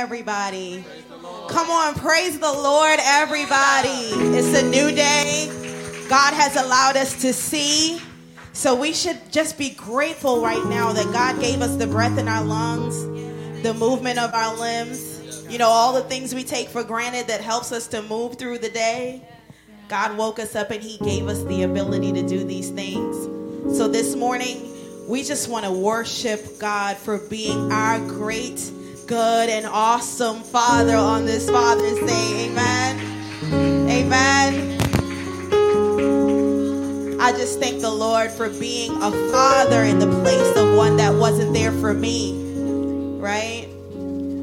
everybody. Come on, praise the Lord, everybody. It's a new day. God has allowed us to see. So we should just be grateful right now that God gave us the breath in our lungs, the movement of our limbs, you know, all the things we take for granted that helps us to move through the day. God woke us up and He gave us the ability to do these things. So this morning, we just want to worship God for being our great, good, and awesome Father on this Father's Day. Amen. Amen. I just thank the Lord for being a father in the place of one that wasn't there for me, right?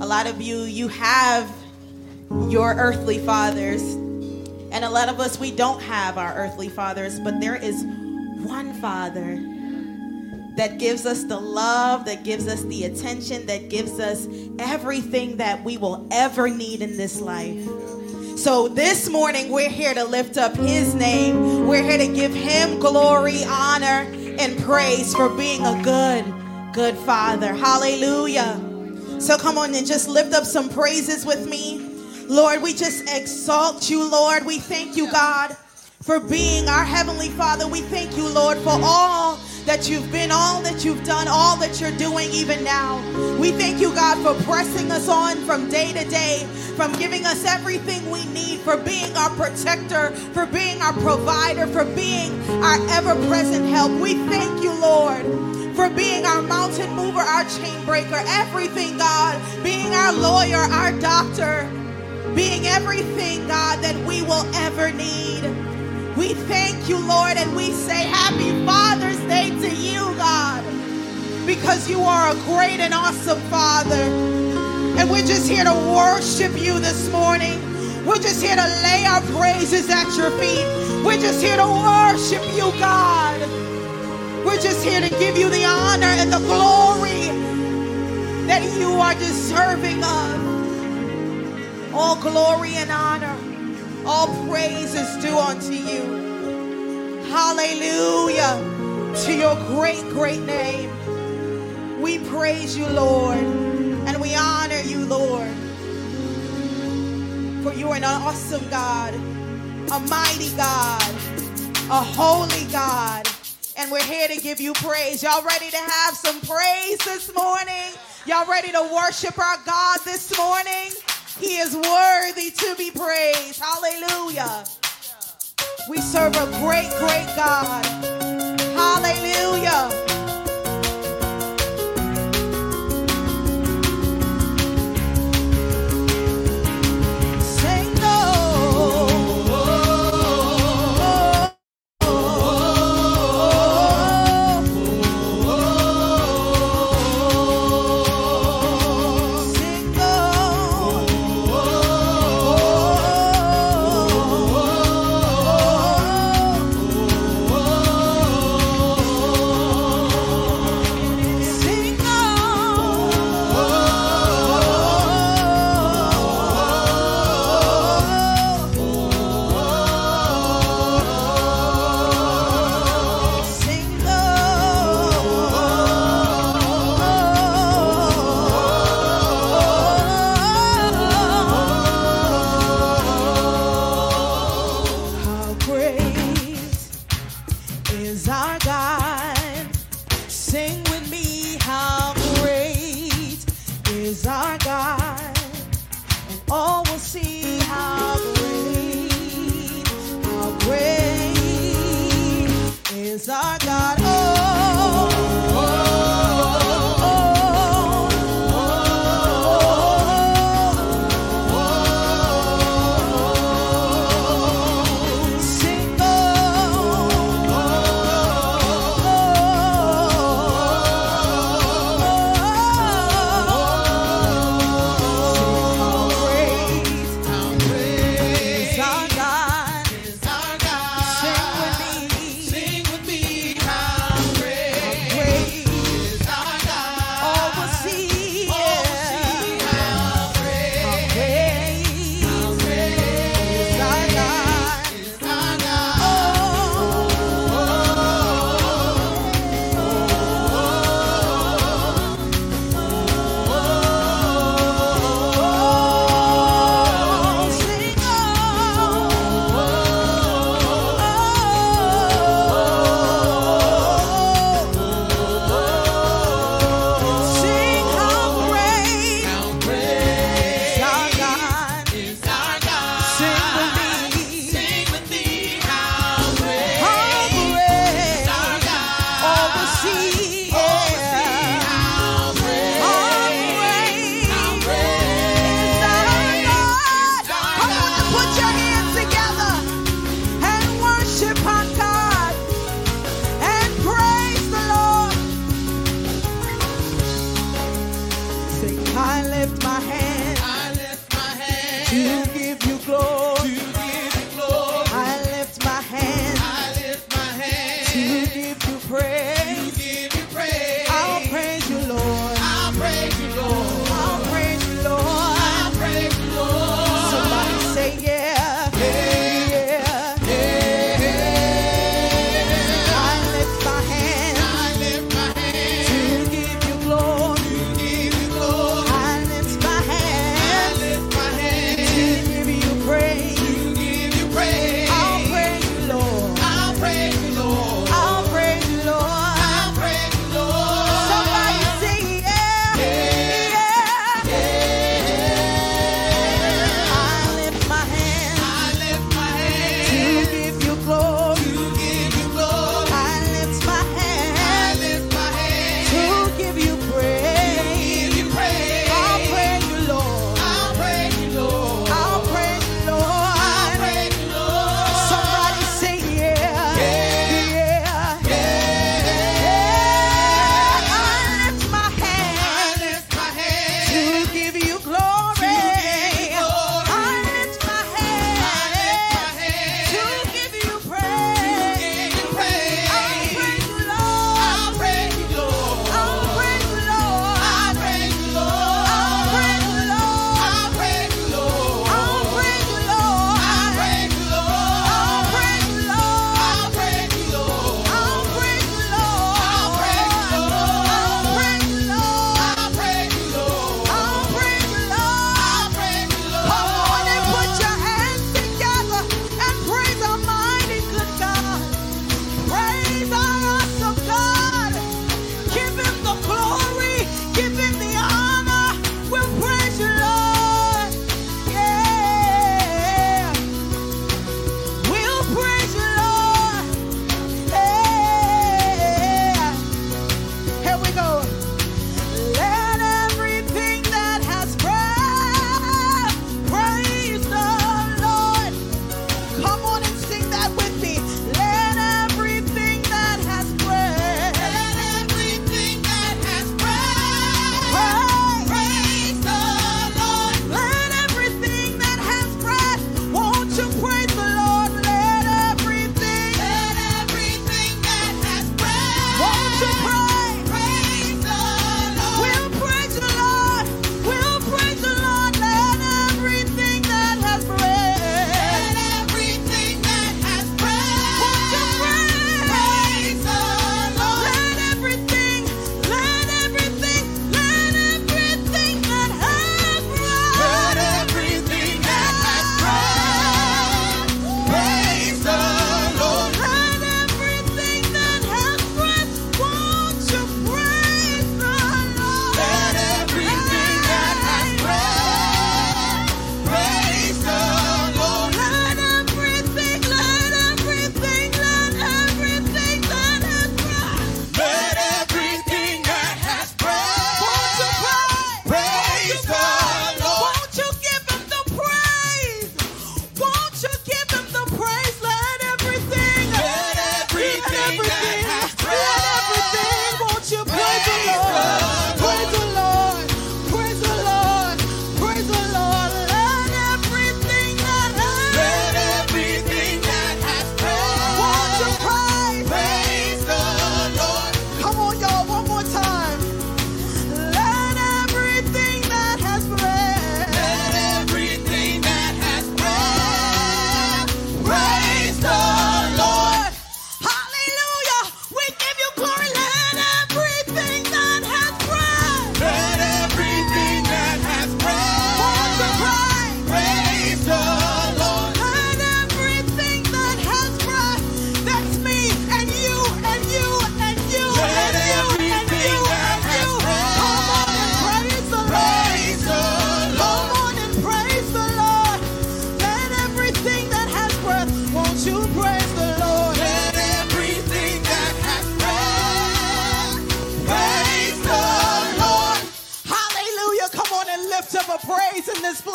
A lot of you, you have your earthly fathers, and a lot of us, we don't have our earthly fathers, but there is one father that gives us the love, that gives us the attention, that gives us everything that we will ever need in this life. So this morning, we're here to lift up his name. We're here to give him glory, honor, and praise for being a good, good father. Hallelujah. So come on and just lift up some praises with me. Lord, we just exalt you, Lord. We thank you, God, for being our Heavenly Father. We thank you, Lord, for all that you've been, all that you've done, all that you're doing even now. We thank you, God, for pressing us on from day to day, from giving us everything we need, for being our protector, for being our provider, for being our ever present help. We thank you, Lord for being our mountain mover, our chain breaker, everything, God, being our lawyer, our doctor, being everything, God, that we will ever need. We thank you, Lord, and we say happy Father's Day to you, God, because you are a great and awesome Father. And we're just here to worship you this morning. We're just here to lay our praises at your feet. We're just here to worship you, God. We're just here to give you the honor and the glory that you are deserving of. All glory and honor. All praise is due unto you. Hallelujah to your great, great name. We praise you, Lord, and we honor you, Lord. For you are an awesome God, a mighty God, a holy God. And we're here to give you praise. Y'all ready to have some praise this morning? Y'all ready to worship our God this morning? He is worthy to be praised. Hallelujah. We serve a great, great God. Hallelujah.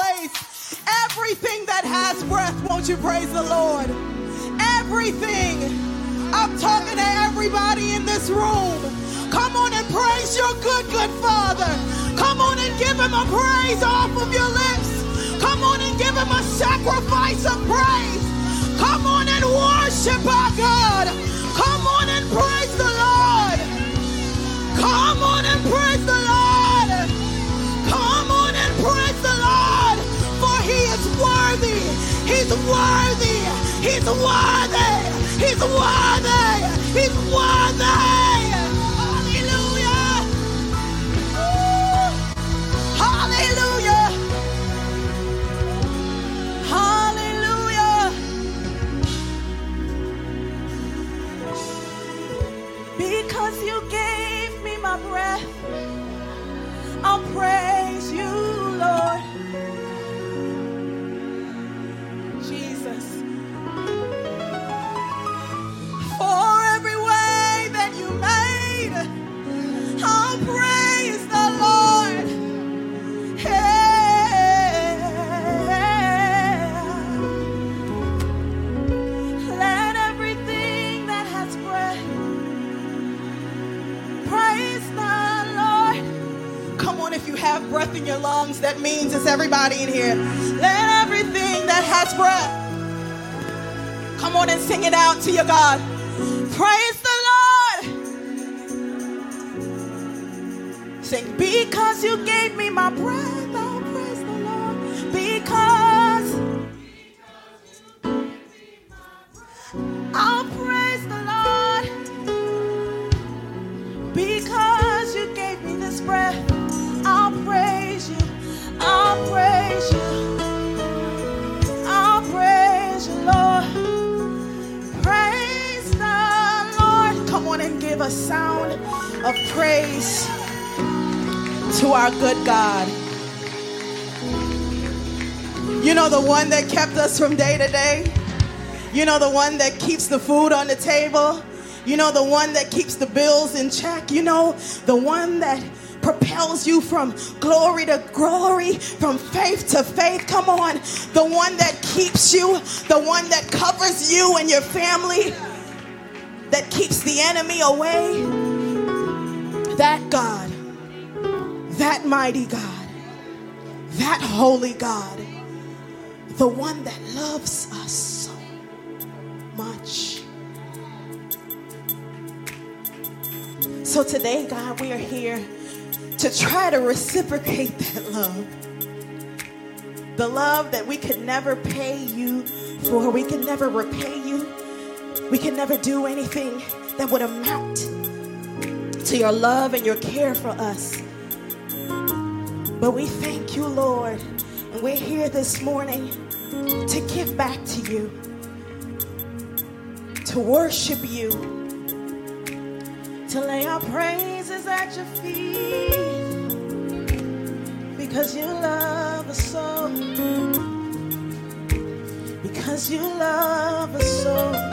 Place. Everything that has breath, won't you praise the Lord? Everything. I'm talking to everybody in this room. Come on and praise your good, good Father. Come on and give him a praise off of your lips. Come on and give him a sacrifice of praise. Come on and worship our God. Come on and praise the Lord. Come on and praise the worthy. He's worthy. He's worthy. He's worthy. That means it's everybody in here. Let everything that has breath. Come on and sing it out to your God. Praise the Lord. Sing, because you gave me my breath, sound of praise to our good God. You know, the one that kept us from day to day. You know, the one that keeps the food on the table. You know, the one that keeps the bills in check. You know, the one that propels you from glory to glory, from faith to faith. Come on. The one that keeps you, the one that covers you and your family, that keeps the enemy away. That God, that mighty God, that holy God, the one that loves us so much. So today, God, we are here to try to reciprocate that love. The love that we could never pay you for, we could never repay you. We can never do anything that would amount to your love and your care for us. But we thank you, Lord. And we're here this morning to give back to you, to worship you, to lay our praises at your feet. Because you love us so. Because you love us so.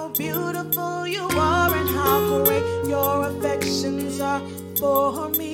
beautiful you are and how great your affections are for me.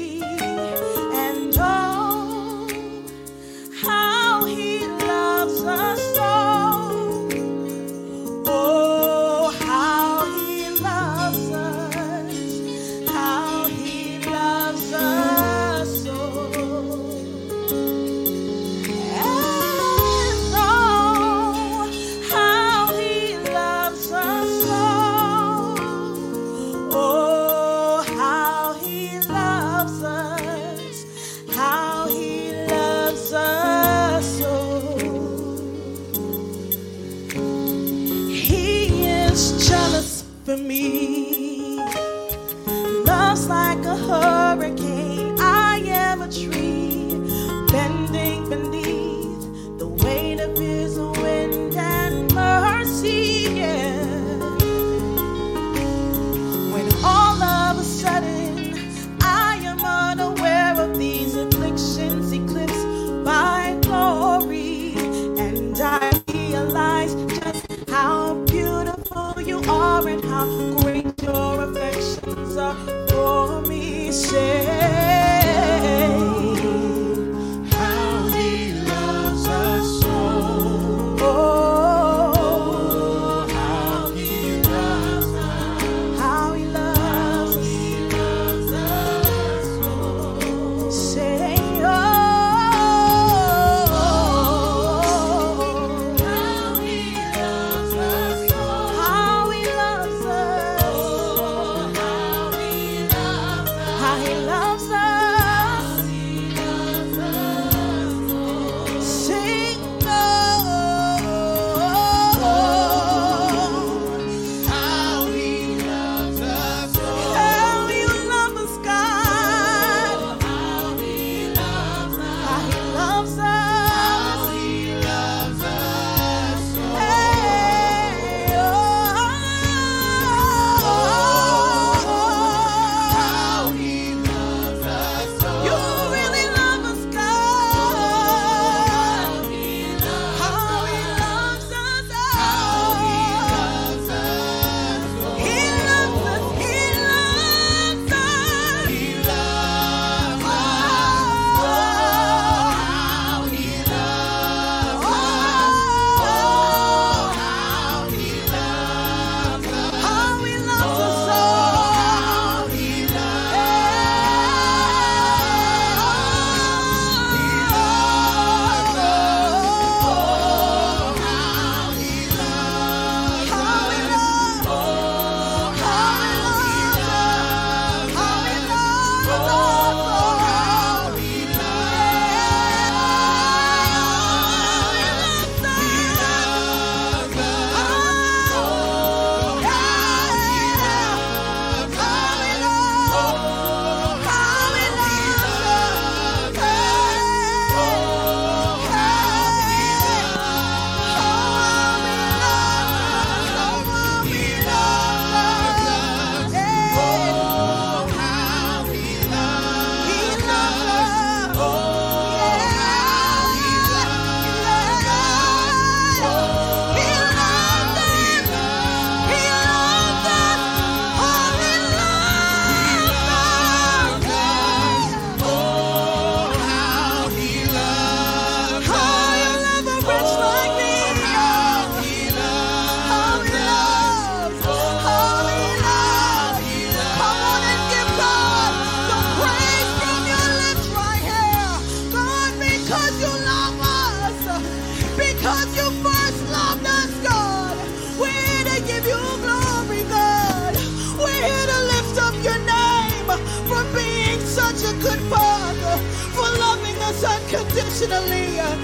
Uh,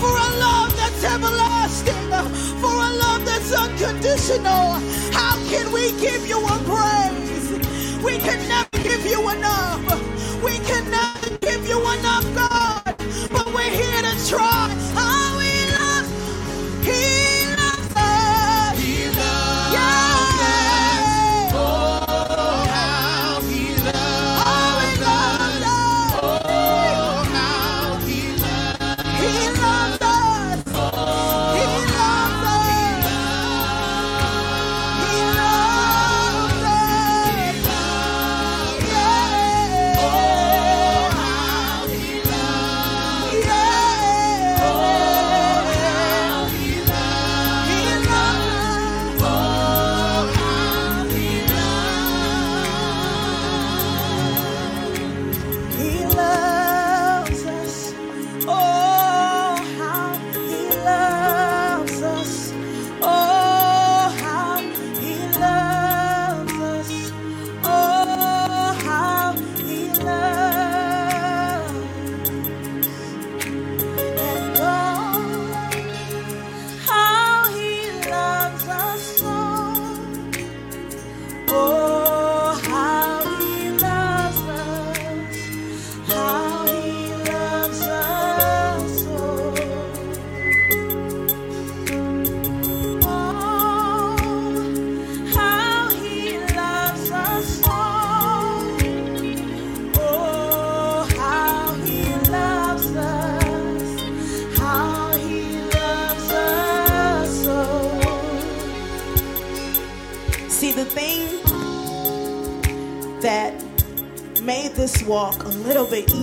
for a love that's everlasting, uh, for a love that's unconditional. How can we give you a praise? We can never give you enough. We can never give you enough, God. But we're here.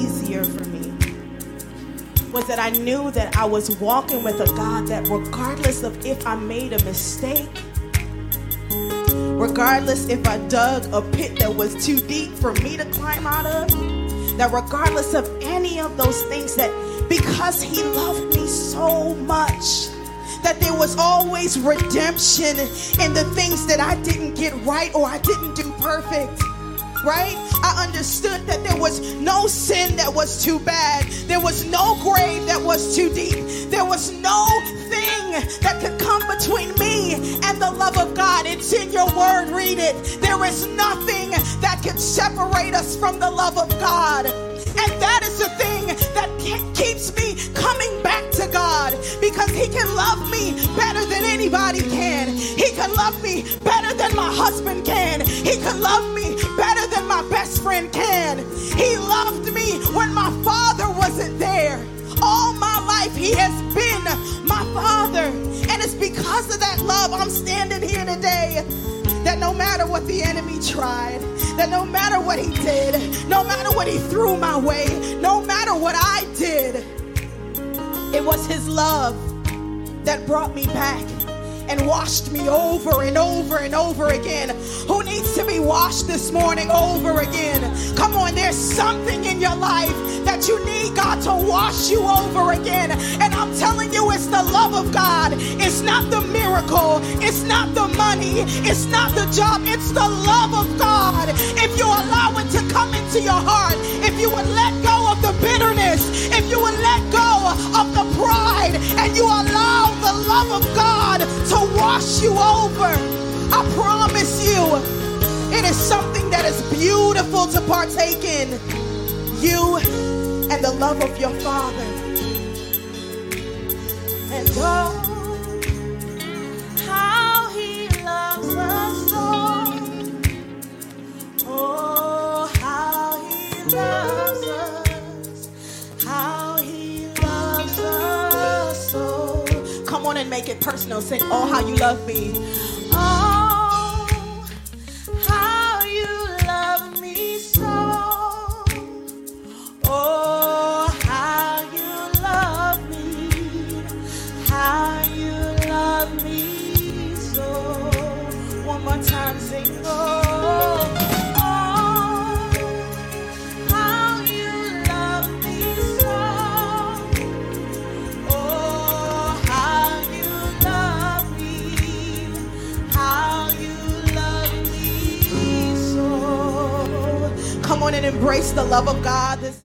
Easier for me was that I knew that I was walking with a God that, regardless of if I made a mistake, regardless if I dug a pit that was too deep for me to climb out of, that regardless of any of those things, that because He loved me so much, that there was always redemption in the things that I didn't get right or I didn't do perfect right? I understood that there was no sin that was too bad. There was no grave that was too deep. There was no thing that could come between me and the love of God. It's in your word, read it. There is nothing that can separate us from the love of God. And that is the thing that keeps me coming back to God because He can love me better than anybody can. He can love me better than my husband can. He can love me than my best friend can. He loved me when my father wasn't there. All my life, He has been my father. And it's because of that love I'm standing here today. That no matter what the enemy tried, that no matter what he did, no matter what he threw my way, no matter what I did, it was his love that brought me back and washed me over and over and over again. Who needs to be washed this morning over again? Come on, there's something in your life that you need God to wash you over again. And I'm telling you, it's the love of God. It's not the miracle. It's not the money. It's not the job. It's the love of God. If you allow it to come into your heart, if you would let go the bitterness, if you would let go of the pride, and you allow the love of God to wash you over. I promise you, it is something that is beautiful to partake in. You and the love of your Father. And oh, and make it personal. Sing, Oh, how you love me. Embrace the love of God. This